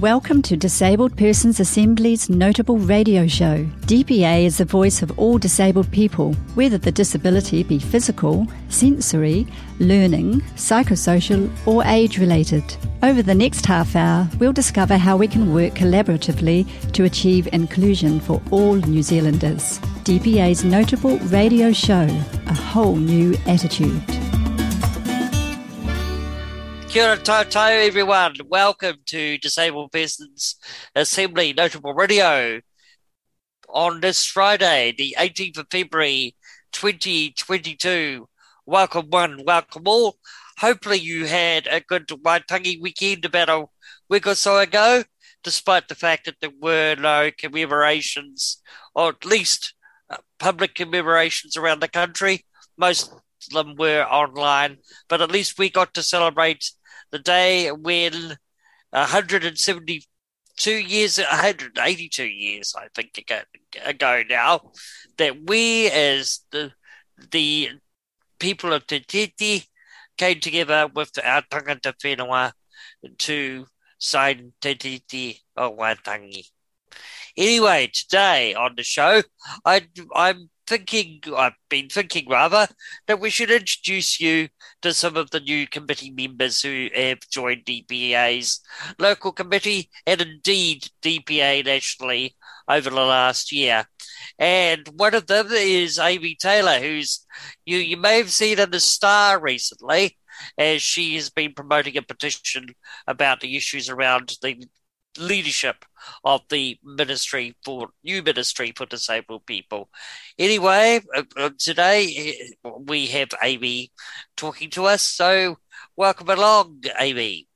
Welcome to Disabled Persons Assembly's Noteable radio show. DPA is the voice of all disabled people, whether the disability be physical, sensory, learning, psychosocial, or age related. Over the next half hour, we'll discover how we can work collaboratively to achieve inclusion for all New Zealanders. DPA's notable radio show, A Whole New Attitude. Kia ora everyone. Welcome to Disabled Persons Assembly Noteable Radio on this Friday, the 18th of February 2022. Welcome one, welcome all. Hopefully you had a good Waitangi weekend about a week or so ago, despite the fact that there were no commemorations, or at least uh, public commemorations around the country. Most of them were online, but at least we got to celebrate the day when 172 years, 182 years, I think, ago, ago now, that we as the the people of Te Tiriti came together with our tangata whenua to sign Te Tiriti o Waitangi. Anyway, today on the show, I, I'm thinking, I've been thinking rather, that we should introduce you to some of the new committee members who have joined DPA's local committee and indeed DPA nationally over the last year. And one of them is Amy Taylor, who's you, you may have seen in the Star recently, as she has been promoting a petition about the issues around the leadership of the ministry for new ministry for disabled people. Anyway, uh, uh, today uh, we have Amy talking to us. So welcome along, Amy.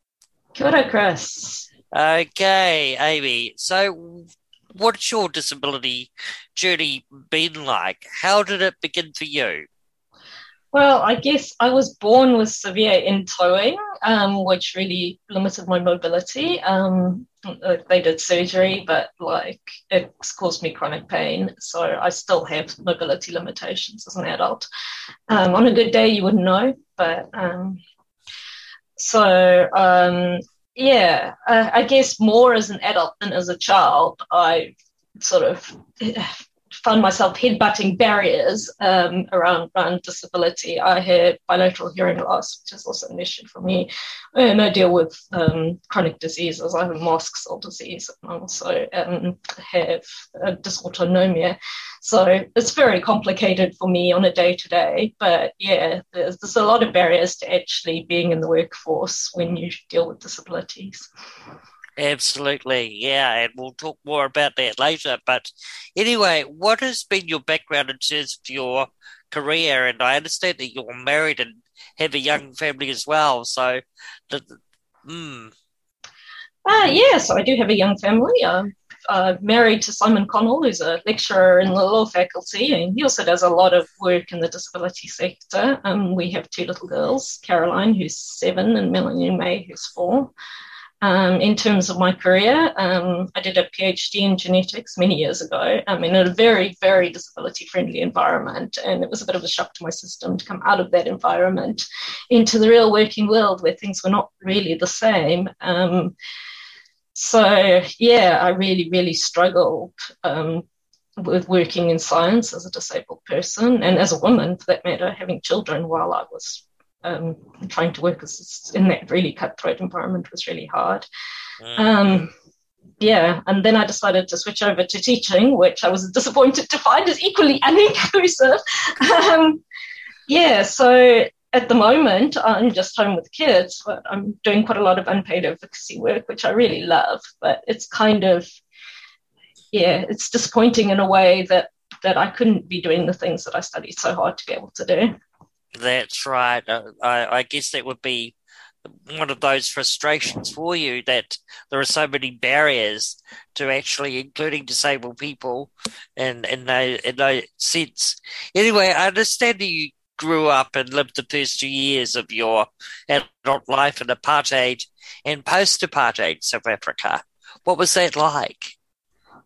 Kia ora, Chris. Okay, Amy. So what's your disability journey been like? How did it begin for you? Well, I guess I was born with severe in-toeing, um, which really limited my mobility. Um, they did surgery, but like it's caused me chronic pain. So I still have mobility limitations as an adult. Um, on a good day, you wouldn't know, but um, so um, yeah, uh, I guess more as an adult than as a child, I sort of found myself headbutting barriers um, around, around disability. I had bilateral hearing loss, which is also an issue for me. And I deal with um, chronic diseases. I have a mast cell disease and I also um, have dysautonomia. So it's very complicated for me on a day to day. But yeah, there's, there's a lot of barriers to actually being in the workforce when you deal with disabilities. Absolutely, yeah, and we'll talk more about that later. But anyway, what has been your background in terms of your career? And I understand that you're married and have a young family as well. So, the, hmm. Uh, yeah, so I do have a young family. I'm uh, married to Simon Connell, who's a lecturer in the law faculty, and he also does a lot of work in the disability sector. Um, we have two little girls, Caroline, who's seven, and Melanie May, who's four. Um, in terms of my career, um, I did a PhD in genetics many years ago um, in a very, very disability friendly environment. And it was a bit of a shock to my system to come out of that environment into the real working world where things were not really the same. Um, so, yeah, I really, really struggled um, with working in science as a disabled person and as a woman, for that matter, having children while I was um, trying to work in that really cutthroat environment was really hard. Mm. Um, yeah, and then I decided to switch over to teaching, which I was disappointed to find is equally uninclusive. um, yeah, so at the moment I'm just home with kids, but I'm doing quite a lot of unpaid advocacy work, which I really love. But it's kind of, yeah, it's disappointing in a way that that I couldn't be doing the things that I studied so hard to be able to do. That's right. Uh, I, I guess that would be one of those frustrations for you that there are so many barriers to actually including disabled people in in no in no sense. Anyway, I understand you grew up and lived the first two years of your adult life in apartheid and post apartheid South Africa. What was that like?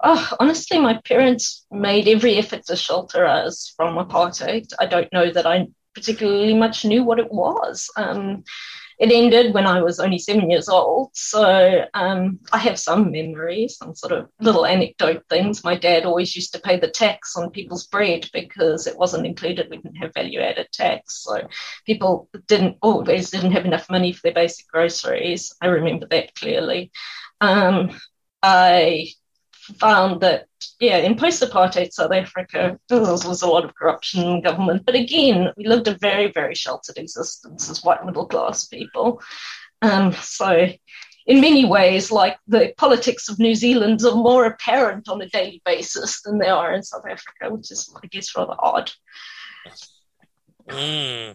Oh, honestly, my parents made every effort to shelter us from apartheid. I don't know that I particularly much knew what it was. Um, it ended when I was only seven years old. So um, I have some memories, some sort of little anecdote things. My dad always used to pay the tax on people's bread because it wasn't included. We didn't have value added tax. So people didn't always didn't have enough money for their basic groceries. I remember that clearly. Um, I found that, yeah, in post apartheid South Africa, there was a lot of corruption in government. But again, we lived a very, very sheltered existence as white middle class people. Um, so, in many ways, like the politics of New Zealand are more apparent on a daily basis than they are in South Africa, which is, I guess, rather odd. Mm.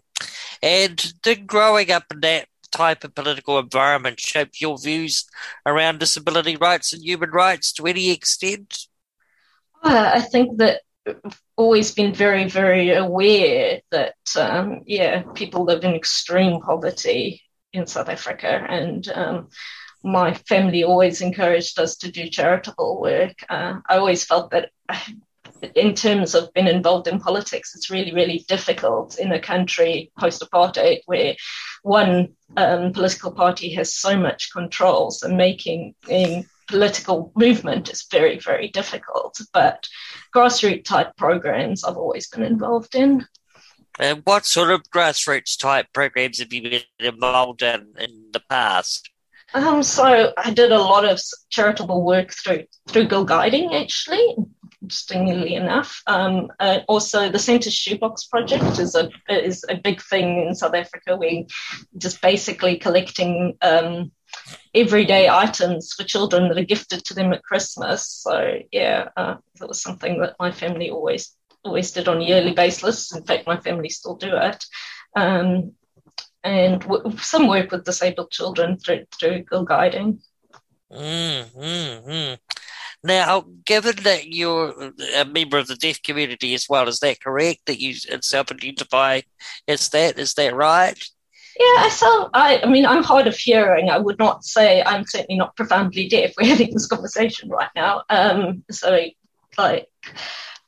And then growing up in that type of political environment shaped your views around disability rights and human rights to any extent? Uh, I think that I've always been very, very aware that, um, yeah, people live in extreme poverty in South Africa. And um, my family always encouraged us to do charitable work. Uh, I always felt that in terms of being involved in politics, it's really, really difficult in a country post apartheid where one um, political party has so much control. So making a political movement is very, very difficult. But grassroots type programs I've always been involved in. And what sort of grassroots type programs have you been involved in in the past? Um, so I did a lot of charitable work through through Girl Guiding actually, interestingly enough. Um, uh, also, the Santa Shoebox Project is a is a big thing in South Africa. We just basically collecting um, everyday items for children that are gifted to them at Christmas. So yeah, uh, that was something that my family always always did on a yearly basis. In fact, my family still do it. Um, and w- some work with disabled children through through girl guiding. Mm, mm, mm. Now, given that you're a member of the deaf community as well, is that correct? That you self-identify as that? Is that right? Yeah, I self. I, I mean, I'm hard of hearing. I would not say I'm certainly not profoundly deaf. We're having this conversation right now. Um, so, like,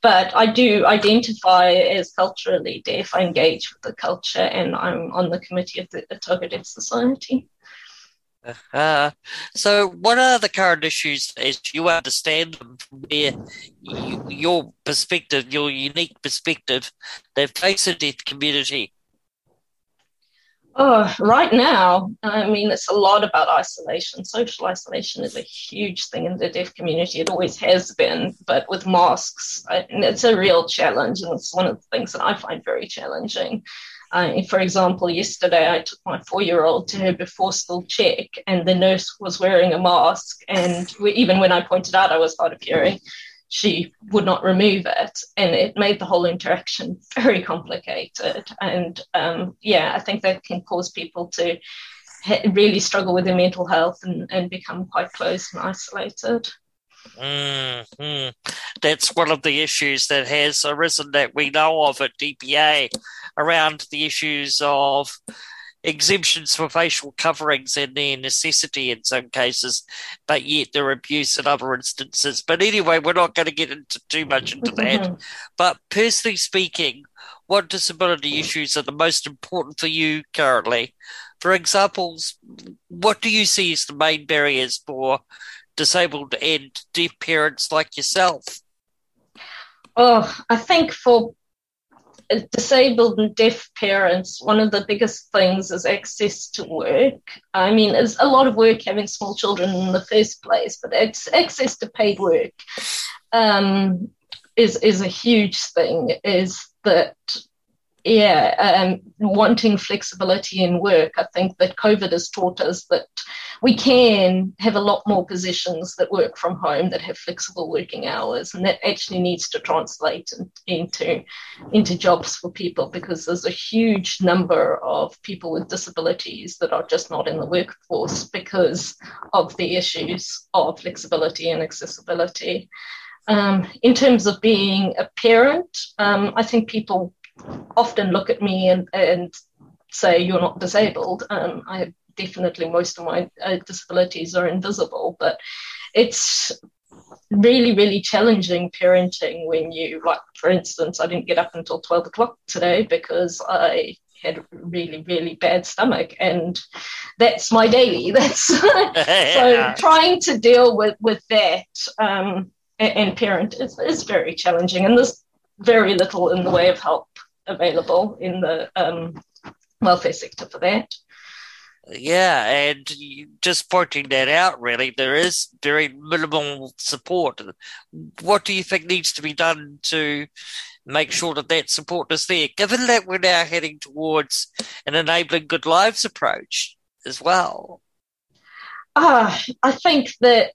but I do identify as culturally deaf. I engage with the culture, and I'm on the committee of the Otago Deaf Society. Uh, so, what are the current issues as you understand them from where you, your perspective, your unique perspective, that face the deaf community? Oh, right now, I mean, it's a lot about isolation. Social isolation is a huge thing in the deaf community. It always has been, but with masks, it's a real challenge, and it's one of the things that I find very challenging. Uh, for example, yesterday I took my four year old to her before school check, and the nurse was wearing a mask. And we, even when I pointed out I was hard of hearing, she would not remove it. And it made the whole interaction very complicated. And um, yeah, I think that can cause people to ha- really struggle with their mental health and, and become quite closed and isolated. Mm-hmm. That's one of the issues that has arisen that we know of at DPA around the issues of exemptions for facial coverings and their necessity in some cases, but yet their abuse in other instances. But anyway, we're not going to get into too much into that. Mm-hmm. But personally speaking, what disability issues are the most important for you currently? For example, what do you see as the main barriers for disabled and deaf parents like yourself? Oh, I think for disabled and deaf parents, one of the biggest things is access to work. I mean, it's a lot of work having small children in the first place, but it's access to paid work um, is is a huge thing. Is that yeah, um, wanting flexibility in work. I think that COVID has taught us that we can have a lot more positions that work from home that have flexible working hours, and that actually needs to translate into into jobs for people because there's a huge number of people with disabilities that are just not in the workforce because of the issues of flexibility and accessibility. Um, in terms of being a parent, um, I think people often look at me and, and say you're not disabled. Um, I have definitely most of my uh, disabilities are invisible, but it's really, really challenging parenting when you, like, for instance, I didn't get up until 12 o'clock today because I had a really, really bad stomach. And that's my daily. That's so trying to deal with, with that um, and, and parent is, is very challenging. And there's very little in the way of help available in the um, welfare sector for that. Yeah, and just pointing that out, really, there is very minimal support. What do you think needs to be done to make sure that that support is there, given that we're now heading towards an enabling good lives approach as well? Uh, I think that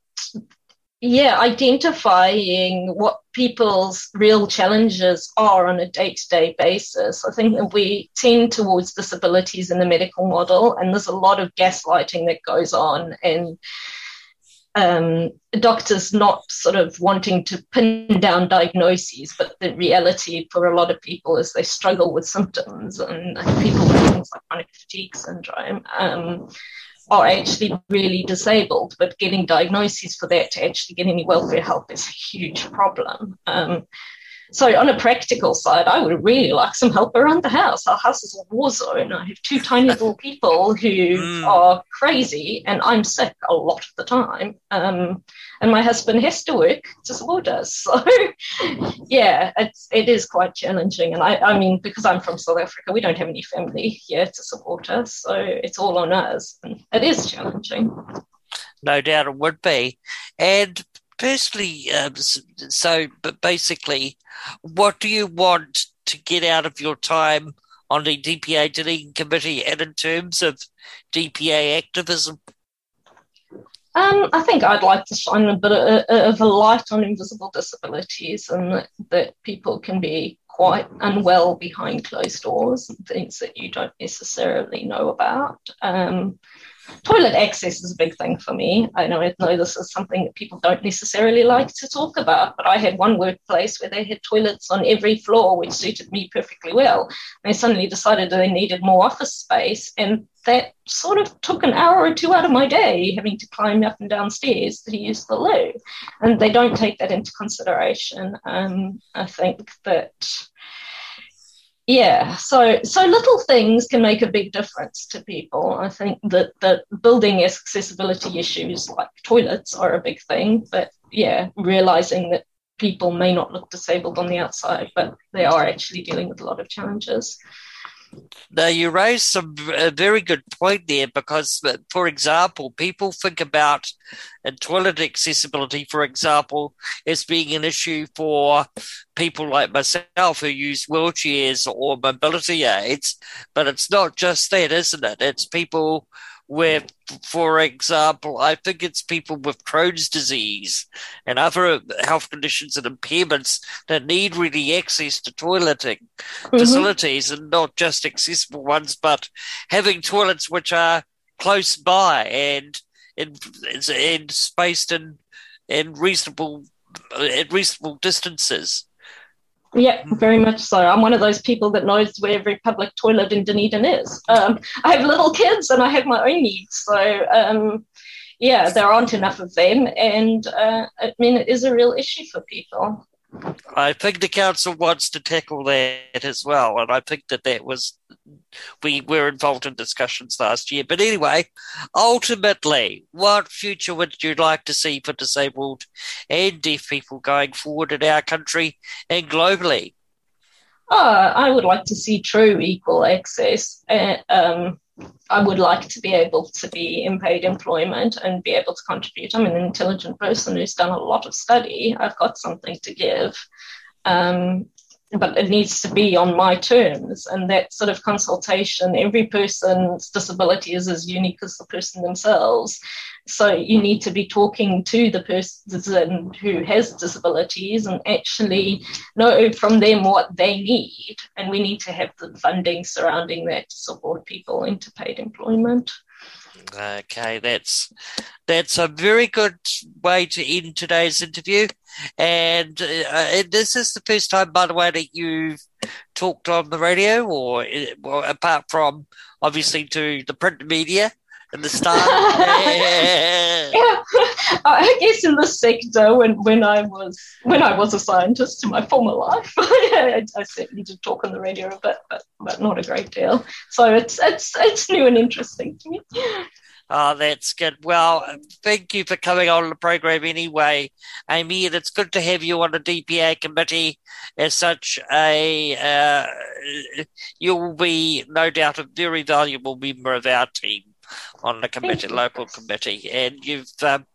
yeah, identifying what people's real challenges are on a day to day basis. I think that we tend towards disabilities in the medical model, and there's a lot of gaslighting that goes on, and um, doctors not sort of wanting to pin down diagnoses, but the reality for a lot of people is they struggle with symptoms, and people with things like chronic fatigue syndrome. Um, are actually really disabled, but getting diagnoses for that to actually get any welfare help is a huge problem. Um, so, on a practical side, I would really like some help around the house. Our house is a war zone. I have two tiny little people who mm. are crazy, and I'm sick a lot of the time. Um, and my husband has to work to support us. So, yeah, it's it is quite challenging. And I, I mean, because I'm from South Africa, we don't have any family here to support us, so it's all on us, and it is challenging. No doubt it would be. And personally, um, so but basically, what do you want to get out of your time on the DPA Dunedin committee, and in terms of DPA activism? Um, I think I'd like to shine a bit of, of a light on invisible disabilities and that, that, people can be quite unwell behind closed doors and things that you don't necessarily know about. Um, toilet access is a big thing for me. I know, I know this is something that people don't necessarily like to talk about, but I had one workplace where they had toilets on every floor, which suited me perfectly well. They suddenly decided that they needed more office space, and that sort of took an hour or two out of my day, having to climb up and down stairs to use the loo. And they don't take that into consideration. Um, I think that yeah so so little things can make a big difference to people. I think that that building accessibility issues like toilets are a big thing but yeah realizing that people may not look disabled on the outside but they are actually dealing with a lot of challenges now, you raised some a very good point there because, uh, for example, people think about uh, toilet accessibility, for example, as being an issue for people like myself who use wheelchairs or mobility aids. But it's not just that, isn't it? It's people where, for example, I think it's people with Crohn's disease and other health conditions and impairments that need really access to toileting mm-hmm. facilities and not just accessible ones, but having toilets which are close by and and, and spaced in in reasonable at reasonable distances. Yeah, very much so. I'm one of those people that knows where every public toilet in Dunedin is. Um, I have little kids and I have my own needs. So, um, yeah, there aren't enough of them. And uh, I mean, it is a real issue for people. I think the council wants to tackle that as well, and I think that that was we were involved in discussions last year. But anyway, ultimately, what future would you like to see for disabled and deaf people going forward in our country and globally? Oh, I would like to see true equal access. Um, I would like to be able to be in paid employment and be able to contribute. I'm an intelligent person who's done a lot of study. I've got something to give. Um, but it needs to be on my terms. And that sort of consultation, every person's disability is as unique as the person themselves. So you need to be talking to the person who has disabilities and actually know from them what they need. And we need to have the funding surrounding that to support people into paid employment. Okay, that's that's a very good way to end today's interview. And, uh, and this is the first time, by the way, that you've talked on the radio, or uh, well, apart from obviously to the print media and the star. yeah, I guess in the sector, when, when I was when I was a scientist in my former life, I, I, certainly did talk on the radio a bit, but but not a great deal. So it's it's it's new and interesting to me. Oh, that's good. Well, thank you for coming on the program anyway, Amy. And it's good to have you on the DPA committee as such a, uh, you'll be no doubt a very valuable member of our team on the committee, local committee, and you've um,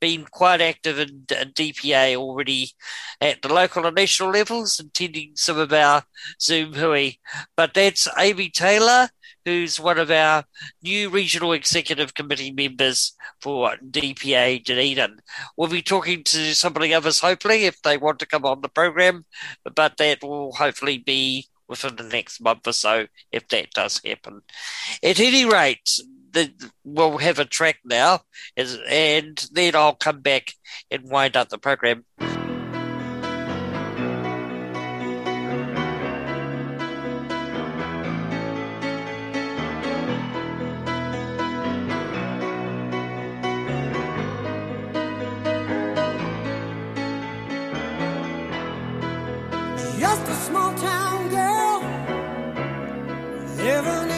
been quite active in, in, DPA already at the local and national levels, attending some of our Zoom hui. But that's Amy Taylor, who's one of our new regional executive committee members for DPA Dunedin. We'll be talking to some of the others, hopefully, if they want to come on the program, but that will hopefully be within the next month or so, if that does happen. At any rate, the, we'll have a track now, is, and then I'll come back and wind up the program. Just a small town girl living in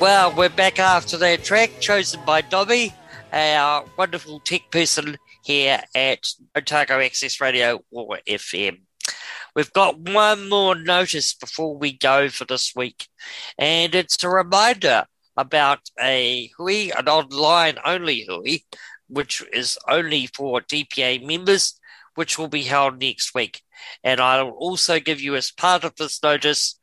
Well, we're back after that track chosen by Dobby, our wonderful tech person here at Otago Access Radio OAR FM. We've got one more notice before we go for this week, and it's a reminder about a hui, an online only hui, which is only for DPA members, which will be held next week. And I'll also give you, as part of this notice,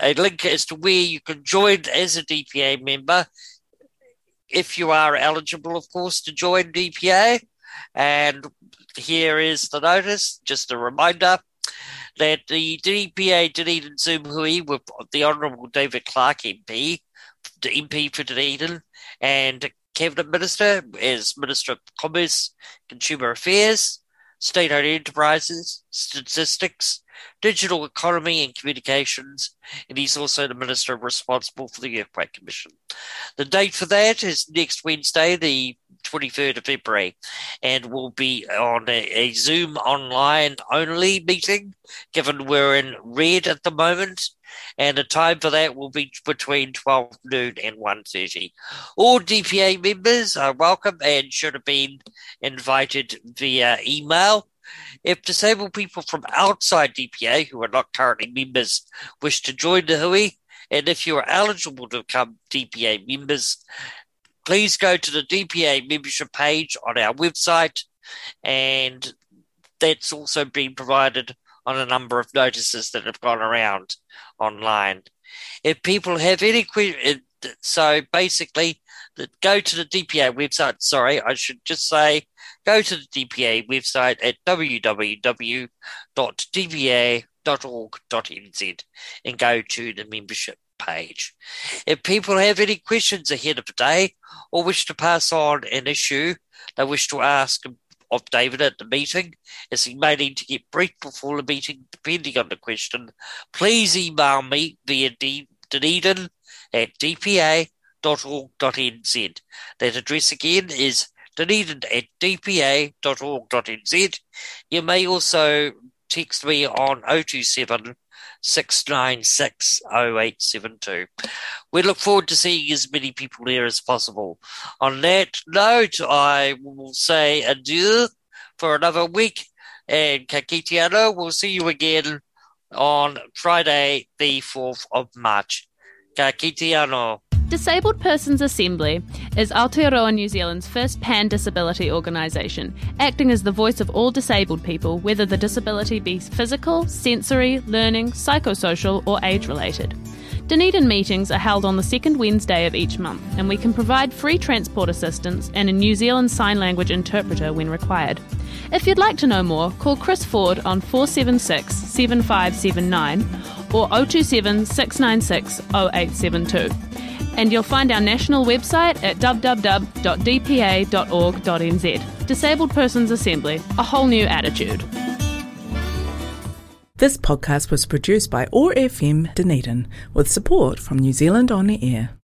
a link as to where you can join as a DPA member if you are eligible, of course, to join DPA. And here is the notice, just a reminder that the DPA Dunedin Zoom Hui with the Honourable David Clark MP, the MP for Dunedin, and Cabinet Minister as Minister of Commerce, Consumer Affairs, State owned enterprises, statistics, digital economy and communications, and he's also the minister responsible for the Earthquake Commission. The date for that is next Wednesday, the 23rd of February, and we'll be on a, a Zoom online only meeting, given we're in red at the moment and the time for that will be between 12 noon and 1.30. All DPA members are welcome and should have been invited via email. If disabled people from outside DPA who are not currently members wish to join the Hui, and if you are eligible to become DPA members, please go to the DPA membership page on our website, and that's also been provided on a number of notices that have gone around online. If people have any questions, eh, so basically, go to the DPA website. Sorry, I should just say go to the DPA website at www.dpa.org.nz and go to the membership page. If people have any questions ahead of the day or wish to pass on an issue they wish to ask of David at the meeting, as he may need to get briefed before the meeting, depending on the question, please email me via D- Dunedin at dpa.org.nz. That address again is Dunedin at dpa.org.nz. You may also text me on 027 696 0872. We look forward to seeing as many people there as possible. On that note, I will say adieu for another week and Ka kite anō. We'll see you again on Friday, the 4th of March. Ka kite anō. Disabled Persons Assembly is Aotearoa New Zealand's first pan disability organisation, acting as the voice of all disabled people, whether the disability be physical, sensory, learning, psychosocial, or age related. Dunedin meetings are held on the second Wednesday of each month, and we can provide free transport assistance and a New Zealand Sign Language interpreter when required. If you'd like to know more, call Chris Ford on 476 7579 or 027 696 0872 and you'll find our national website at www.dpa.org.nz. Disabled Persons Assembly, a whole new attitude. This podcast was produced by OAR FM Dunedin with support from New Zealand On the Air.